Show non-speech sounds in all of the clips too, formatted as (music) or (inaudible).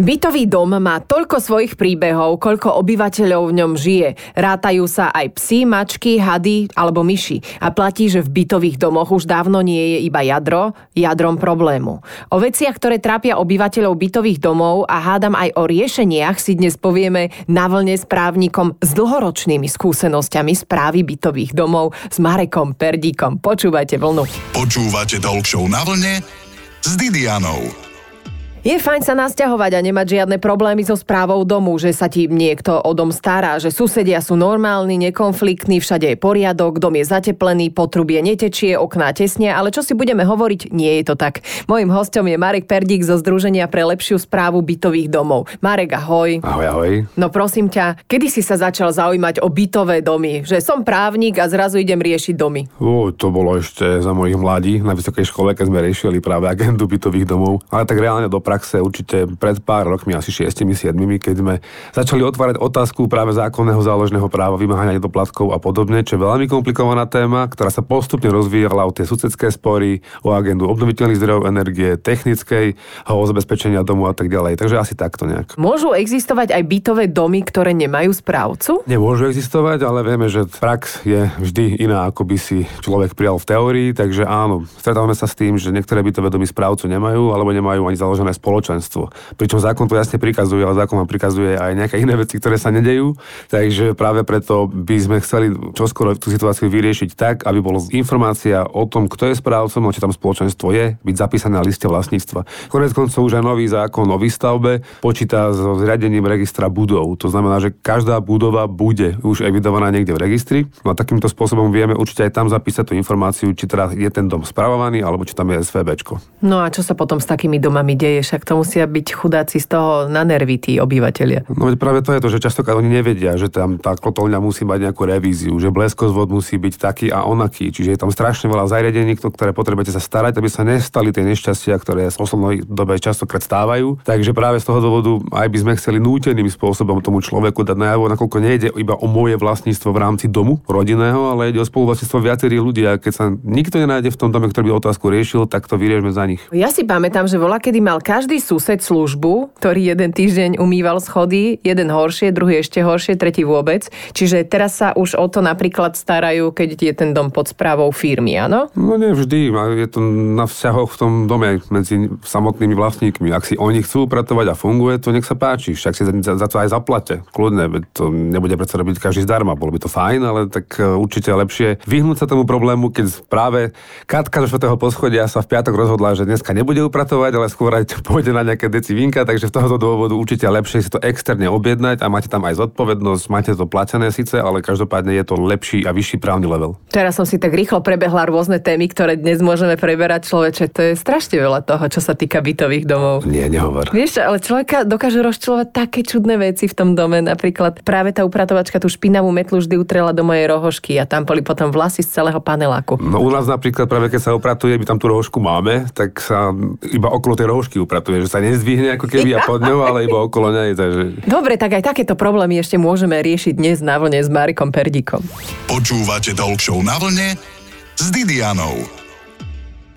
Bytový dom má toľko svojich príbehov, koľko obyvateľov v ňom žije. Rátajú sa aj psi, mačky, hady alebo myši. A platí, že v bytových domoch už dávno nie je iba jadro, jadrom problému. O veciach, ktoré trápia obyvateľov bytových domov a hádam aj o riešeniach si dnes povieme na vlne s právnikom s dlhoročnými skúsenosťami správy bytových domov s Marekom Perdíkom. Počúvajte vlnu. Počúvate Talk na vlne s Didianou. Je fajn sa nasťahovať a nemať žiadne problémy so správou domu, že sa ti niekto o dom stará, že susedia sú normálni, nekonfliktní, všade je poriadok, dom je zateplený, potrubie netečie, okná tesne, ale čo si budeme hovoriť, nie je to tak. Mojím hostom je Marek Perdík zo Združenia pre lepšiu správu bytových domov. Marek, ahoj. Ahoj, ahoj. No prosím ťa, kedy si sa začal zaujímať o bytové domy? Že som právnik a zrazu idem riešiť domy. O, to bolo ešte za mojich mladí na vysokej škole, keď sme riešili práve agendu bytových domov. Ale tak reálne do praxe určite pred pár rokmi, asi 6-7, keď sme začali otvárať otázku práve zákonného záložného práva, vymáhania doplatkov a podobne, čo je veľmi komplikovaná téma, ktorá sa postupne rozvíjala o tie susedské spory, o agendu obnoviteľných zdrojov energie, technickej, o zabezpečenia domu a tak ďalej. Takže asi takto nejak. Môžu existovať aj bytové domy, ktoré nemajú správcu? Nemôžu existovať, ale vieme, že prax je vždy iná, ako by si človek prijal v teórii, takže áno, stretávame sa s tým, že niektoré bytové domy správcu nemajú alebo nemajú ani založené spoločenstvo. Pričom zákon to jasne prikazuje, ale zákon vám prikazuje aj nejaké iné veci, ktoré sa nedejú. Takže práve preto by sme chceli čoskoro tú situáciu vyriešiť tak, aby bolo informácia o tom, kto je správcom, či tam spoločenstvo je, byť zapísané na liste vlastníctva. Konec koncov už aj nový zákon o výstavbe počíta so zriadením registra budov. To znamená, že každá budova bude už evidovaná niekde v registri. No a takýmto spôsobom vieme určite aj tam zapísať tú informáciu, či teda je ten dom spravovaný, alebo či tam je SVBčko. No a čo sa potom s takými domami deje? Však to musia byť chudáci z toho na nervy tí obyvateľia. No veď práve to je to, že častokrát oni nevedia, že tam tá kotolňa musí mať nejakú revíziu, že bleskozvod musí byť taký a onaký. Čiže je tam strašne veľa zariadení, ktoré potrebujete sa starať, aby sa nestali tie nešťastia, ktoré v poslednej dobe častokrát stávajú. Takže práve z toho dôvodu aj by sme chceli núteným spôsobom tomu človeku dať najavo, nakoľko nejde iba o moje vlastníctvo v rámci domu rodinného, ale ide o spoluvlastníctvo viacerých ľudí. A keď sa nikto nenájde v tom dome, ktorý by otázku riešil, tak to vyriešme za nich. Ja si pamätám, že vola, kedy mal každý sused službu, ktorý jeden týždeň umýval schody, jeden horšie, druhý ešte horšie, tretí vôbec. Čiže teraz sa už o to napríklad starajú, keď je ten dom pod správou firmy, áno? No nie vždy, je to na vzťahoch v tom dome medzi samotnými vlastníkmi. Ak si oni chcú upratovať a funguje, to nech sa páči, však si za, za to aj zaplate, kľudne, to nebude predsa robiť každý zdarma, bolo by to fajn, ale tak e, určite lepšie vyhnúť sa tomu problému, keď práve Katka zo 4. poschodia sa v piatok rozhodla, že dneska nebude upratovať, ale skôr aj pôjde na nejaké deci vínka, takže z tohoto dôvodu určite lepšie si to externe objednať a máte tam aj zodpovednosť, máte to platené síce, ale každopádne je to lepší a vyšší právny level. Teraz som si tak rýchlo prebehla rôzne témy, ktoré dnes môžeme preberať človeče. To je strašne veľa toho, čo sa týka bytových domov. Nie, nehovor. Vieš, ale človeka dokáže rozčulovať také čudné veci v tom dome. Napríklad práve tá upratovačka tú špinavú metlu vždy utrela do mojej rohožky a tam boli potom vlasy z celého paneláku. No u nás napríklad práve keď sa upratuje, my tam tú rohožku máme, tak sa iba okolo tej rohožky upratuje, že sa nezdvihne ako keby a pod ňou, ale iba okolo nej. Takže... Dobre, tak aj takéto problémy ešte môžeme riešiť dnes na vlne s Marikom Perdíkom. Počúvate Talk na vlne s Didianou.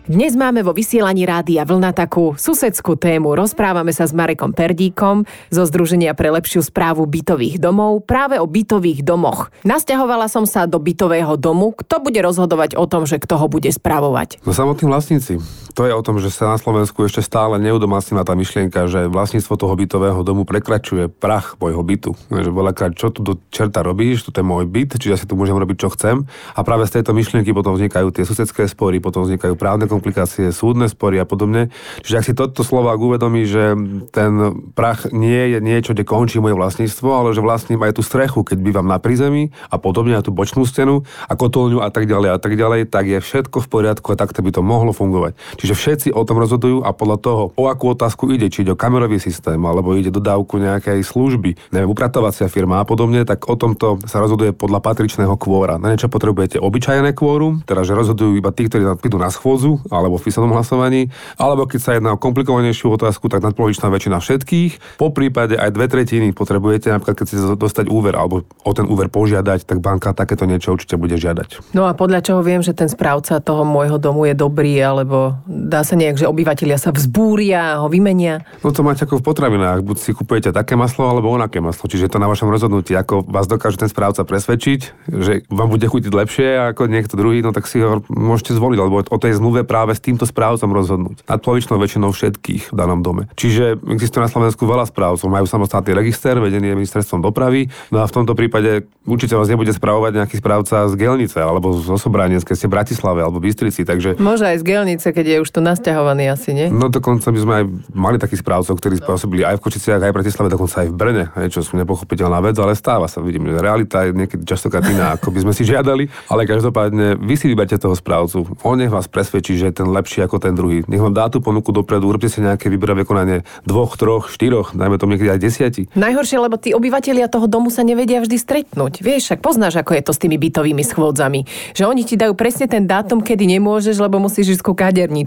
Dnes máme vo vysielaní rádia Vlna takú susedskú tému. Rozprávame sa s Marekom Perdíkom zo Združenia pre lepšiu správu bytových domov práve o bytových domoch. Nasťahovala som sa do bytového domu. Kto bude rozhodovať o tom, že kto ho bude správovať? No samotní vlastníci. To je o tom, že sa na Slovensku ešte stále neudomácnila tá myšlienka, že vlastníctvo toho bytového domu prekračuje prach môjho bytu. Že veľakrát, čo tu do čerta robíš, tu je môj byt, čiže ja si tu môžem robiť, čo chcem. A práve z tejto myšlienky potom vznikajú tie susedské spory, potom vznikajú právne komplikácie, súdne spory a podobne. Čiže ak si toto Slovák uvedomí, že ten prach nie je niečo, kde končí moje vlastníctvo, ale že vlastním aj tú strechu, keď bývam na prízemí a podobne aj tú bočnú stenu a kotolňu a tak ďalej a tak ďalej, tak je všetko v poriadku a takto by to mohlo fungovať. Čiže všetci o tom rozhodujú a podľa toho, o akú otázku ide, či ide o kamerový systém, alebo ide dodávku nejakej služby, neviem, upratovacia firma a podobne, tak o tomto sa rozhoduje podľa patričného kvóra. Na niečo potrebujete obyčajné kvórum, teda že rozhodujú iba tí, ktorí prídu na schôdzu alebo v písanom hlasovaní, alebo keď sa jedná o komplikovanejšiu otázku, tak nadpolovičná väčšina všetkých. Po prípade aj dve tretiny potrebujete, napríklad keď chcete dostať úver alebo o ten úver požiadať, tak banka takéto niečo určite bude žiadať. No a podľa čoho viem, že ten správca toho môjho domu je dobrý, alebo dá sa nejak, že obyvateľia sa vzbúria, ho vymenia? No to máte ako v potravinách, buď si kupujete také maslo alebo onaké maslo, čiže to na vašom rozhodnutí, ako vás dokáže ten správca presvedčiť, že vám bude chutiť lepšie ako niekto druhý, no tak si ho môžete zvoliť, alebo o tej zmluve práve s týmto správcom rozhodnúť. Nad polovičnou väčšinou všetkých v danom dome. Čiže existuje na Slovensku veľa správcov, majú samostatný register, vedený ministerstvom dopravy, no a v tomto prípade určite vás nebude spravovať nejaký správca z Gelnice alebo z Osobranec, keď ste v Bratislave alebo Bystrici, takže... Môže aj z Gelnice, keď je už tu nasťahovaný asi, nie? No dokonca by sme aj mali takých správcov, ktorí spôsobili aj v Kočiciach, aj v Bratislave, dokonca aj v Brne, čo sú nepochopiteľná vec, ale stáva sa, vidím, realita je niekedy častokrát iná, ako by sme si žiadali, ale každopádne vy si vyberte toho správcu. On nech vás presvedčí, že je ten lepší ako ten druhý. Nech vám dá tú ponuku dopredu, urobte si nejaké výberové konanie dvoch, troch, štyroch, dajme to niekedy aj desiati. Najhoršie, lebo tí obyvateľia toho domu sa nevedia vždy stretnúť. Vieš, však poznáš, ako je to s tými bytovými schôdzami. Že oni ti dajú presne ten dátum, kedy nemôžeš, lebo musíš ísť ku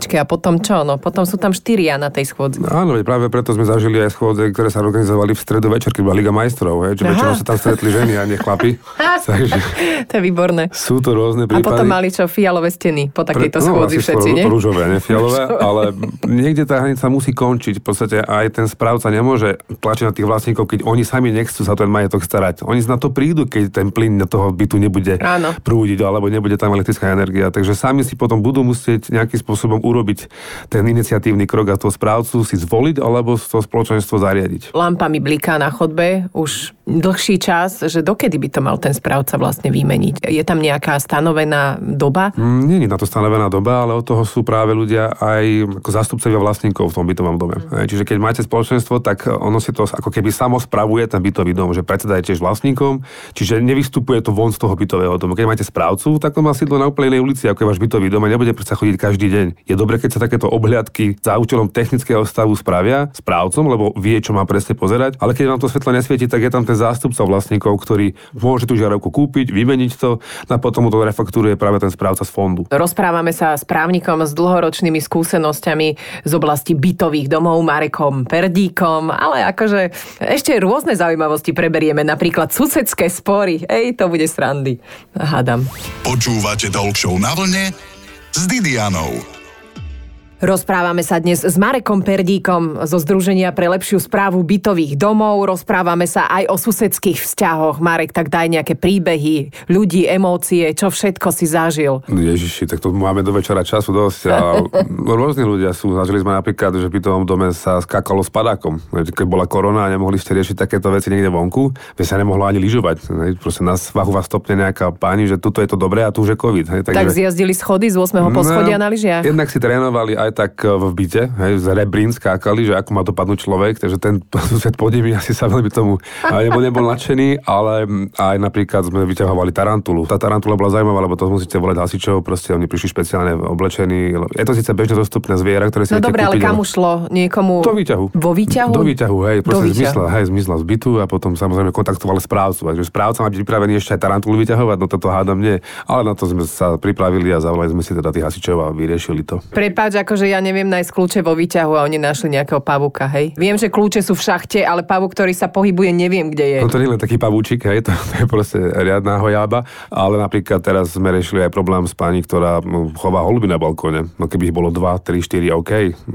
kaderničke a potom čo? No, potom sú tam štyria na tej schôdzi. No, áno, práve preto sme zažili aj schôdze, ktoré sa organizovali v stredu večer, keď bola Liga majstrov, hej, že väčšinou sa tam stretli ženy a nie chlapi. (laughs) Takže to je výborné. Sú to rôzne prípady. A potom mali čo, fialové steny po takejto Pre, no, schôdzi všetci, nie? Rúžové, nie fialové, (laughs) ale niekde tá hranica musí končiť. V podstate aj ten správca nemôže tlačiť na tých vlastníkov, keď oni sami nechcú sa ten majetok starať. Oni na to prídu, keď ten plyn do toho bytu nebude Áno. prúdiť alebo nebude tam elektrická energia. Takže sami si potom budú musieť nejakým spôsobom urobiť ten iniciatívny krok a toho správcu si zvoliť alebo to spoločenstvo zariadiť. Lampa mi bliká na chodbe už dlhší čas, že dokedy by to mal ten správca vlastne vymeniť? Je tam nejaká stanovená doba? Mm, nie je na to stanovená doba, ale od toho sú práve ľudia aj ako zástupcovia vlastníkov v tom bytovom dome. Mm. Čiže keď máte spoločenstvo, tak ono si to ako keby samo spravuje ten bytový dom, že predseda je tiež vlastníkom, čiže nevystupuje to von z toho bytového domu. Keď máte správcu, tak on má sídlo na úplnej ulici, ako je váš bytový dom a nebude predsa chodiť každý deň. Je dobre, keď sa takéto obhliadky za účelom technického stavu spravia správcom, lebo vie, čo má presne pozerať, ale keď vám to svetlo nesvieti, tak je tam ten zástupca vlastníkov, ktorý môže tú žiarovku kúpiť, vymeniť to a potom mu to refaktúruje práve ten správca z fondu. Rozprávame sa s právnikom s dlhoročnými skúsenosťami z oblasti bytových domov, Marekom Perdíkom, ale akože ešte rôzne zaujímavosti preberieme, napríklad susedské spory. Ej, to bude srandy. Hádam. Počúvate Talk na vlne s Didianou. Rozprávame sa dnes s Marekom Perdíkom zo Združenia pre lepšiu správu bytových domov. Rozprávame sa aj o susedských vzťahoch. Marek, tak daj nejaké príbehy, ľudí, emócie, čo všetko si zažil. Ježiši, tak to máme do večera času dosť. A (laughs) rôzni ľudia sú. Zažili sme napríklad, že v bytovom dome sa skákalo s padákom. Keď bola korona a nemohli ste riešiť takéto veci niekde vonku, by sa nemohlo ani lyžovať. Proste na svahu vás stopne nejaká pani, že tuto je to dobré a tu už je COVID. Takže... Tak zjazdili schody z 8. poschodia no, na lyžiach. Jednak si trénovali aj tak e, v byte, hej, z rebrín skákali, že ako má dopadnúť človek, takže ten (laughs) sused podivý asi sa veľmi tomu nebol, nebol nadšený, ale aj napríklad sme vyťahovali tarantulu. Tá tarantula bola zaujímavá, lebo to musíte volať hasičov, proste oni prišli špeciálne oblečení. Je to síce bežne dostupné zviera, ktoré si No dobre, ale kam ušlo? Niekomu... Do výťahu. Vo výťahu? Do výťahu, hej, proste zmizla, hej, zmizla z bytu a potom samozrejme kontaktoval správcu. Takže správca má byť pripravený ešte aj tarantulu vyťahovať, no toto hádam nie. Ale na to sme sa pripravili a zavolali sme si teda tých hasičov a vyriešili to. Prepáč, akože ja neviem, nájsť kľúče vo výťahu a oni našli nejakého pavúka, hej. Viem, že kľúče sú v šachte, ale pavúk, ktorý sa pohybuje, neviem, kde je. No to nie je len taký pavúčik, hej, to, to je proste riadná hojába, ale napríklad teraz sme riešili aj problém s pani, ktorá chová holuby na balkóne. No keby ich bolo 2, 3, 4, OK.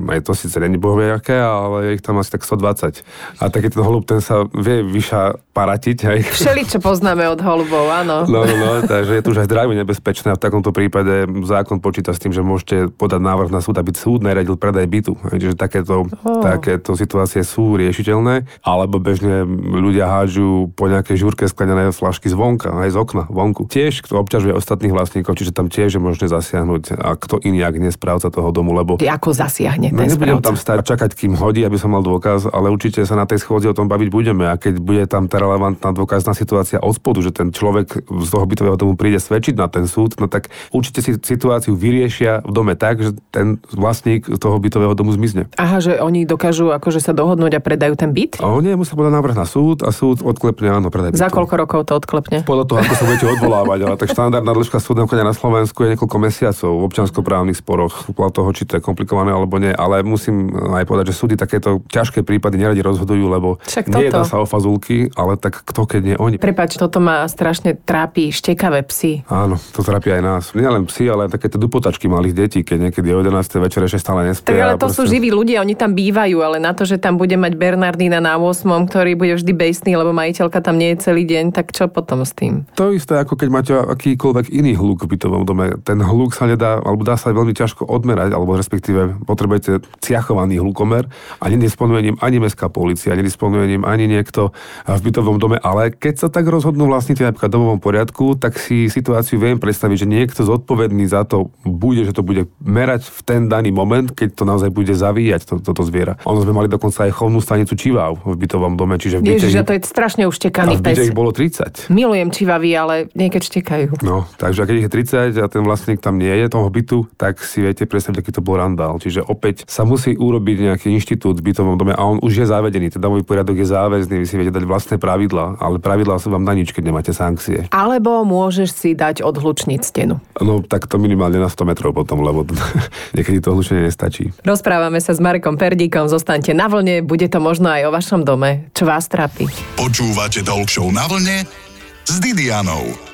Aj to síce není bohvie aké, ale je ich tam asi tak 120. A taký ten holub, ten sa vie vyša paratiť, hej. Všeli, čo poznáme od holubov, áno. No, no, no, takže je tu už aj zdravie nebezpečné a v takomto prípade zákon počíta s tým, že môžete podať návrh na súd, aby súd neradil predaj bytu. Čiže takéto, oh. takéto situácie sú riešiteľné. Alebo bežne ľudia hádžu po nejakej žurke sklenené flašky zvonka, aj z okna, vonku. Tiež kto obťažuje ostatných vlastníkov, čiže tam tiež je možné zasiahnuť a kto iný, ak nie správca toho domu, lebo... Ty ako zasiahne no, ten Nebudem tam stať čakať, kým hodí, aby som mal dôkaz, ale určite sa na tej schôdzi o tom baviť budeme a keď bude tam tá relevantná dôkazná situácia od spodu, že ten človek z toho bytového domu príde svedčiť na ten súd, no tak určite si situáciu vyriešia v dome tak, že ten vlastník toho bytového domu zmizne. Aha, že oni dokážu akože sa dohodnúť a predajú ten byt? A oni musia podať návrh na súd a súd odklepne áno, predaj Za bytu. koľko rokov to odklepne? Podľa toho, ako sa budete odvolávať, ale tak štandardná dĺžka súdneho konania na Slovensku je niekoľko mesiacov v občanskoprávnych sporoch, podľa toho, či to je komplikované alebo nie, ale musím aj povedať, že súdy takéto ťažké prípady neradi rozhodujú, lebo nejedná sa o fazulky, ale tak kto keď nie oni. Prepač, toto ma strašne trápi štekavé psy. Áno, to trápi aj nás. Nie len psi, ale aj také tie dupotačky malých detí, keď niekedy o 11. večer ešte stále nespia. Tak ale to sú proste- živí ľudia, oni tam bývajú, ale na to, že tam bude mať Bernardína na 8, ktorý bude vždy bejstný, lebo majiteľka tam nie je celý deň, tak čo potom s tým? To isté, ako keď máte akýkoľvek iný hluk v bytovom dome. Ten hluk sa nedá, alebo dá sa veľmi ťažko odmerať, alebo respektíve potrebujete ciachovaný hlukomer a nedisponuje ním ani mestská policia, nedisponuje ním ani niekto v bytovom dome. Ale keď sa tak rozhodnú vlastníci napríklad domovom poriadku, tak si situáciu viem predstaviť, že niekto zodpovedný za to bude, že to bude merať v ten daný moment, keď to naozaj bude zavíjať to, toto zviera. Ono sme mali dokonca aj chovnú stanicu čiváv v bytovom dome, čiže v byte, Ježiš, že to je strašne uštekaný pes. ich bolo 30. Milujem čivavy, ale niekedy štekajú. No, takže keď ich je 30 a ten vlastník tam nie je toho bytu, tak si viete predstaviť, aký to bol randál. Čiže opäť sa musí urobiť nejaký inštitút v bytovom dome a on už je závedený. Teda môj poriadok je záväzný, vy si viete dať vlastné pravidlá, ale pravidlá sú vám na nič, keď nemáte sankcie. Alebo môžeš si dať odhlučniť stenu. No tak to minimálne na 100 metrov potom, lebo (laughs) niekedy to hlučenie nestačí. Rozprávame sa s Marekom Perdíkom, zostaňte na vlne, bude to možno aj o vašom dome. Čo vás trápi? Počúvate Talk Show na vlne s Didianou.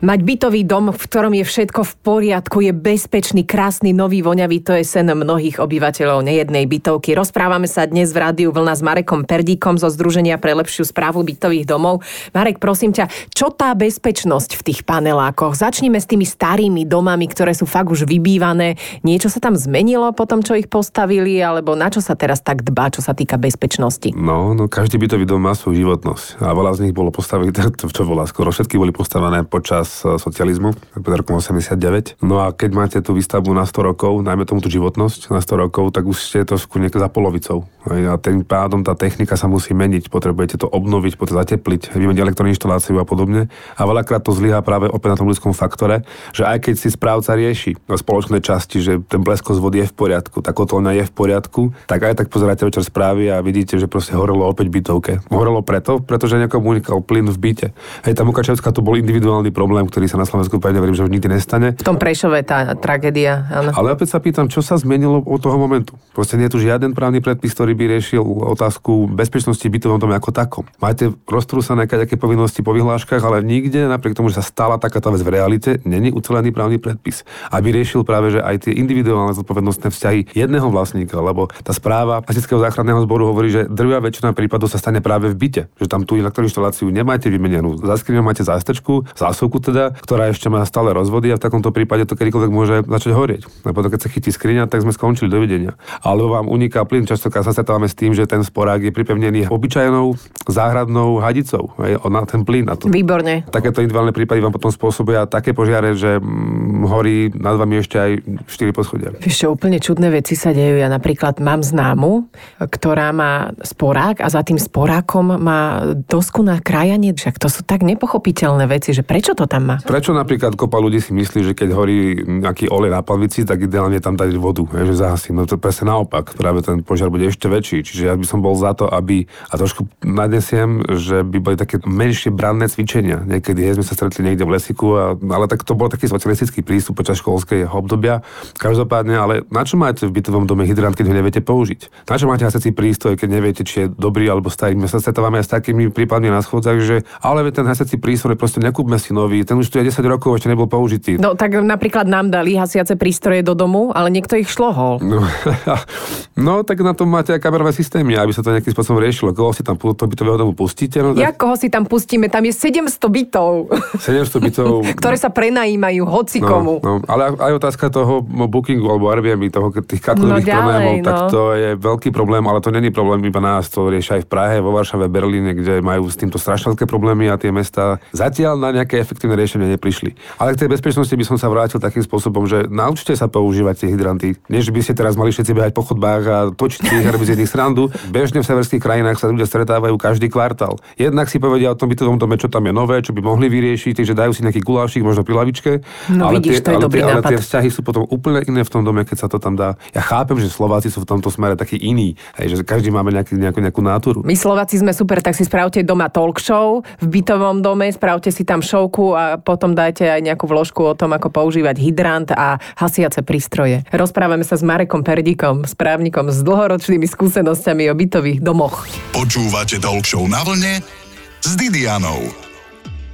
Mať bytový dom, v ktorom je všetko v poriadku, je bezpečný, krásny, nový, voňavý, to je sen mnohých obyvateľov nejednej bytovky. Rozprávame sa dnes v rádiu Vlna s Marekom Perdíkom zo Združenia pre lepšiu správu bytových domov. Marek, prosím ťa, čo tá bezpečnosť v tých panelákoch? Začnime s tými starými domami, ktoré sú fakt už vybývané. Niečo sa tam zmenilo po tom, čo ich postavili, alebo na čo sa teraz tak dbá, čo sa týka bezpečnosti? No, no každý bytový dom má svoju životnosť a veľa z nich bolo postavených, (laughs) to čo bola, skoro všetky boli postavené počas eh, socializmu, pred rokom 89. No a keď máte tú výstavbu na 100 rokov, najmä tomu tú životnosť na 100 rokov, tak už ste trošku niekto za polovicou. A tým pádom tá technika sa musí meniť, potrebujete to obnoviť, potrebujete zatepliť, vymeniť elektroinštaláciu a podobne. A veľakrát to zlyhá práve opäť na tom ľudskom faktore, že aj keď si správca rieši na spoločnej časti, že ten bleskosť vody je v poriadku, tá kotolňa je v poriadku, tak aj tak pozeráte večer správy a vidíte, že proste horelo opäť bytovke. Horelo preto, pretože niekomu unikal plyn v byte. Hej, tá Mukačevská to bol individuálny problém, ktorý sa na Slovensku pevne verím, že už nikdy nestane. V tom Prešove tá tragédia, áno. Ale opäť sa pýtam, čo sa zmenilo od toho momentu. Proste nie je tu žiaden právny predpis, ktorý by riešil otázku bezpečnosti bytovom dome ako takom. Máte roztrúsané aké povinnosti po vyhláškach, ale nikde, napriek tomu, že sa stala takáto vec v realite, není ucelený právny predpis. Aby riešil práve, že aj tie individuálne zodpovednostné vzťahy jedného vlastníka, lebo tá správa Hasičského záchranného zboru hovorí, že drvia väčšina prípadov sa stane práve v byte, že tam tú elektroinštaláciu nemáte vymenenú. Za máte zástečku, zásuvku teda, ktorá ešte má stále rozvody a v takomto prípade to kedykoľvek môže začať horieť. A potom, keď sa chytí skriňa, tak sme skončili dovidenia. Alebo vám uniká plyn, častokrát sa stretávame s tým, že ten sporák je pripevnený obyčajnou záhradnou hadicou hej, na ten plyn. A to, Výborne. Takéto individuálne prípady vám potom spôsobia také požiare, že mm, horí nad vami ešte aj 4 poschodia. Čo, úplne čudné veci sa dejú. Ja napríklad mám známu, ktorá má sporák a za tým sporákom má dosku na krajanie. Však to sú tak nepochopiteľné veci, že prečo to tam má? Prečo napríklad kopa ľudí si myslí, že keď horí nejaký olej na palvici, tak ideálne tam dať vodu, že zahasím. No to presne naopak, práve ten požiar bude ešte väčší. Čiže ja by som bol za to, aby, a trošku nadnesiem, že by boli také menšie branné cvičenia. Niekedy hej, sme sa stretli niekde v lesiku, a, ale tak to bol taký socialistický prístup počas školského obdobia. Každopádne, ale na čo máte v bytovom dome hydrant, keď ho neviete použiť? Na čo máte hasací prístroj, keď neviete, či je dobrý alebo starý? My sa stretávame aj s takými prípadmi na schodzách, že ale ten hasací prístroj proste nekúpme si nový, ten už tu je 10 rokov, ešte nebol použitý. No tak napríklad nám dali hasiace prístroje do domu, ale niekto ich šlohol. No, (laughs) no, tak na tom máte aj kamerové systémy, aby sa to nejakým spôsobom riešilo. Koho si tam do bytového domu pustíte? No, Ja tak koho si tam pustíme? Tam je 700 bytov, (laughs) (laughs) 700 bytov. ktoré sa prenajímajú hoci No, komu. no, ale aj otázka toho bookingu alebo Airbnb, toho, tých No katkových ďalej, problémov, tak no. to je veľký problém, ale to není problém iba nás, to riešia aj v Prahe, vo Varšave, Berlíne, kde majú s týmto strašné problémy a tie mesta zatiaľ na nejaké efektívne riešenie neprišli. Ale k tej bezpečnosti by som sa vrátil takým spôsobom, že naučte sa používať tie hydranty. Nie, že by ste teraz mali všetci behať po chodbách a točiť a robiť z nich srandu. Bežne v severských krajinách sa ľudia stretávajú každý kvartál. Jednak si povedia o tom bytovom dome, čo tam je nové, čo by mohli vyriešiť, takže dajú si nejaký gulášik, možno pri lavičke. No ale, vidíš, tie, to je ale, tie, ale tie vzťahy sú potom úplne iné v tom dome, keď sa to tam dá. Ja chápem, že Slováci sú v tomto smere takí iní, hej, že každý máme nejaký, nejakú, nejakú náturu. My Slováci sme super, tak si spravte doma talk show v bytovom dome, spravte si tam šovku a potom dajte aj nejakú vložku o tom, ako používať hydrant a hasiace prístroje. Rozprávame sa s Marekom Perdíkom, správnikom s dlhoročnými skúsenosťami o bytových domoch. Počúvate Show na vlne s Didianou.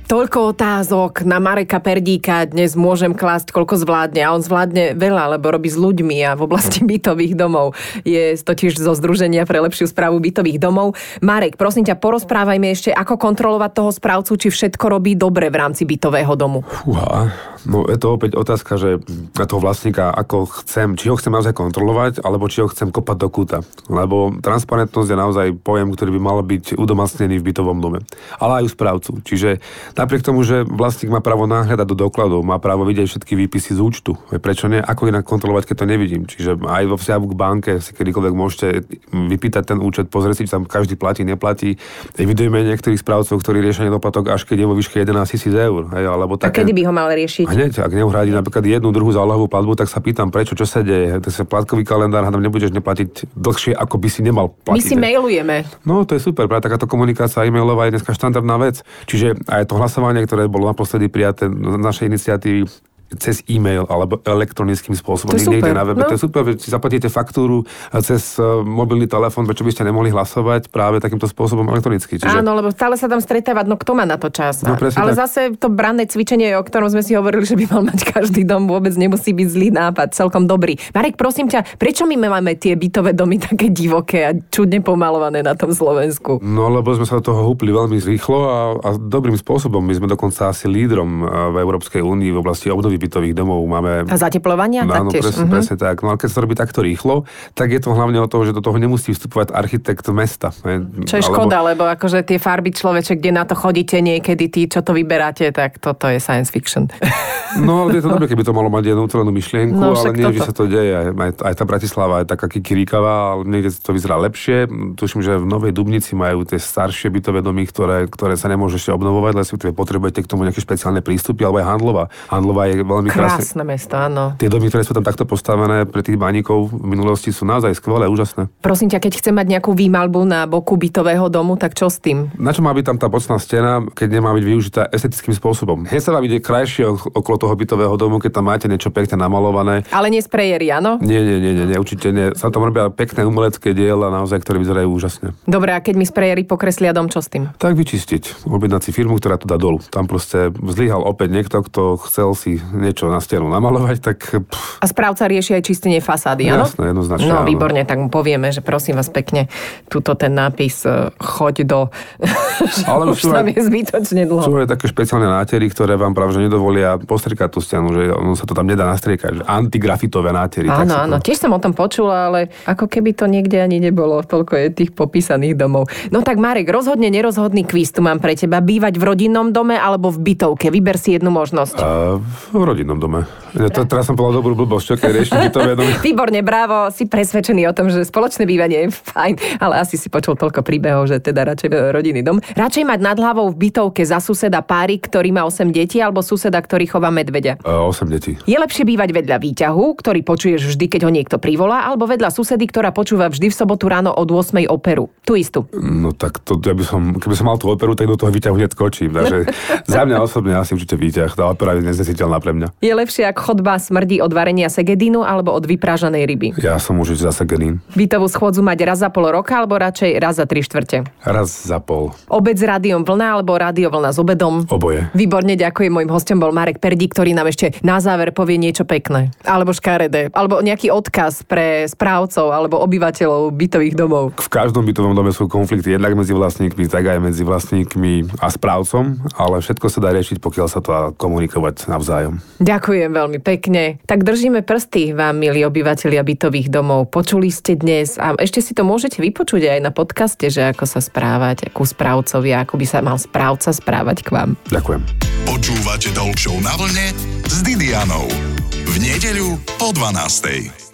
Toľko otázok na Mareka Perdíka dnes môžem klásť, koľko zvládne. A on zvládne veľa, lebo robí s ľuďmi a v oblasti bytových domov. Je totiž zo Združenia pre lepšiu správu bytových domov. Marek, prosím ťa, porozprávajme ešte, ako kontrolovať toho správcu, či všetko robí dobre v rámci bytového domu. Fúha, no je to opäť otázka, že na toho vlastníka, ako chcem, či ho chcem naozaj kontrolovať, alebo či ho chcem kopať do kúta. Lebo transparentnosť je naozaj pojem, ktorý by mal byť udomacnený v bytovom dome. Ale aj u správcu. Čiže napriek tomu, že vlastník má právo nahľadať do dokladov, má právo vidieť všetky výpisy z účtu. Prečo nie? Ako inak kontrolovať, keď to nevidím? Čiže aj vo vzťahu k banke si kedykoľvek môžete vypýtať ten účet, pozrieť si, či tam každý platí, neplatí. Evidujeme niektorých správcov, ktorí riešia nedoplatok až keď je vo výške 11 tisíc eur. Hej, alebo A také... kedy by ho mal riešiť? Hneď, ak neuhradí napríklad jednu druhú zálohovú platbu, tak sa pýtam, prečo, čo sa deje. To je platkový kalendár, hádam, nebudeš neplatiť dlhšie, ako by si nemal platiť. My si mailujeme. No, to je super, práve takáto komunikácia e-mailová je dneska štandardná vec. Čiže aj to hlasovanie, ktoré bolo naposledy prijaté z našej iniciatívy, cez e-mail alebo elektronickým spôsobom. To niekde na webe. no. To je super, že si zaplatíte faktúru cez eh, mobilný telefón, prečo by ste nemohli hlasovať práve takýmto spôsobom elektronicky. Čiže... Áno, lebo stále sa tam stretávať, no kto má na to čas? No, Ale tak. zase to branné cvičenie, o ktorom sme si hovorili, že by mal mať každý dom, vôbec nemusí byť zlý nápad, celkom dobrý. Marek, prosím ťa, prečo my máme tie bytové domy také divoké a čudne pomalované na tom Slovensku? No, lebo sme sa do toho húpli veľmi rýchlo a, a dobrým spôsobom. My sme dokonca asi lídrom eh, v Európskej únii v oblasti obnovy bytových domov. Máme A zateplovania No, áno, taktiež? presne, Mhm. presne tak. No ale keď sa robí takto rýchlo, tak je to hlavne o tom, že do toho nemusí vstupovať architekt mesta. ne? Čo je škoda, lebo akože tie farby človeče, kde na to chodíte niekedy, tí, čo to vyberáte, tak toto je science fiction. (laughs) No, ale je to dobre, keby to malo mať jednu ucelenú myšlienku, No, ale nie, toto. že sa to deje. Aj, aj, tá Bratislava je taká kikiríkavá, ale niekde to vyzerá lepšie. Tuším, že v Novej Dubnici majú tie staršie bytové domy, ktoré, ktoré sa nemôžu ešte obnovovať, respektíve potrebujete k tomu nejaké špeciálne prístupy, alebo aj Handlová. Handlová je veľmi krásne. Krásne mesto, áno. Tie domy, ktoré sú tam takto postavené pre tých baníkov v minulosti sú naozaj skvelé, úžasné. Prosím ťa, keď chcem mať nejakú výmalbu na boku bytového domu, tak čo s tým? Na čo má byť tam tá bocná stena, keď nemá byť využitá estetickým spôsobom? Hneď sa vám ide krajšie ok- okolo toho bytového domu, keď tam máte niečo pekne namalované. Ale nie sprejeri, áno? Nie, nie, nie, nie, nie, určite nie. Sa tam robia pekné umelecké diela, naozaj, ktoré vyzerajú úžasne. Dobre, a keď mi sprejeri pokreslia dom, čo s tým? Tak vyčistiť, objednať si firmu, ktorá to dá dolu. Tam proste zlyhal opäť niekto, kto chcel si niečo na stenu namalovať, tak pff, A správca rieši aj čistenie fasády, áno? Jasné, jednoznačne, No, áno. výborne, tak mu povieme, že prosím vás pekne, tuto ten nápis e, choď do... (laughs) Ale (laughs) už tam je zbytočne dlho. Sú aj také špeciálne nátery, ktoré vám práve že nedovolia postriekať tú stenu, že ono sa to tam nedá nastriekať. Že antigrafitové nátery. Áno, sa to- áno, tiež som o tom počula, ale ako keby to niekde ani nebolo, toľko je tých popísaných domov. No tak Marek, rozhodne nerozhodný kvíz tu mám pre teba. Bývať v rodinnom dome alebo v bytovke? Vyber si jednu možnosť. A v rodinnom dome. Ja, to, teraz som povedal dobrú blbosť, keď rieši bytové domy. (laughs) Výborne, bravo, si presvedčený o tom, že spoločné bývanie je fajn, ale asi si počul toľko príbehov, že teda radšej rodinný dom. Radšej mať nad hlavou v bytovke za suseda páry, ktorý má 8 detí, alebo suseda, ktorý chová medveďa. A 8 detí. Je lepšie bývať vedľa výťahu, ktorý počuješ vždy, keď ho niekto privolá, alebo vedľa susedy, ktorá počúva vždy v sobotu ráno od 8 operu. Tu istú. No tak to, ja by som, keby som mal tú operu, tak do toho výťahu hneď skočím. Takže (laughs) za mňa osobne asi určite výťah. Tá opera je neznesiteľná pre mňa. Je lepšie, ak chodba smrdí od varenia segedínu alebo od vyprážanej ryby. Ja som už zase genín. Bytovú schôdzu mať raz za pol roka alebo radšej raz za tri štvrte. Raz za pol. Obed s rádiom vlna alebo rádio vlna s obedom. Oboje. Výborne, ďakujem. Mojím hostom bol Marek Perdi, ktorý nám ešte na záver povie niečo pekné. Alebo škaredé. Alebo nejaký odkaz pre správcov alebo obyvateľov bytových domov. V každom bytovom dome sú konflikty jednak medzi vlastníkmi, tak aj medzi vlastníkmi a správcom, ale všetko sa dá riešiť, pokiaľ sa to dá komunikovať navzájom. Ďakujem veľmi pekne. Tak držíme prsty vám, milí obyvateľia bytových domov. Počuli ste dnes a ešte si to môžete vypočuť aj na podcaste, že ako sa správať ku správcovi, ako by sa mal správca správať k vám. Ďakujem. Počúvate Show na vlne s Didianou. V nedeľu po 12.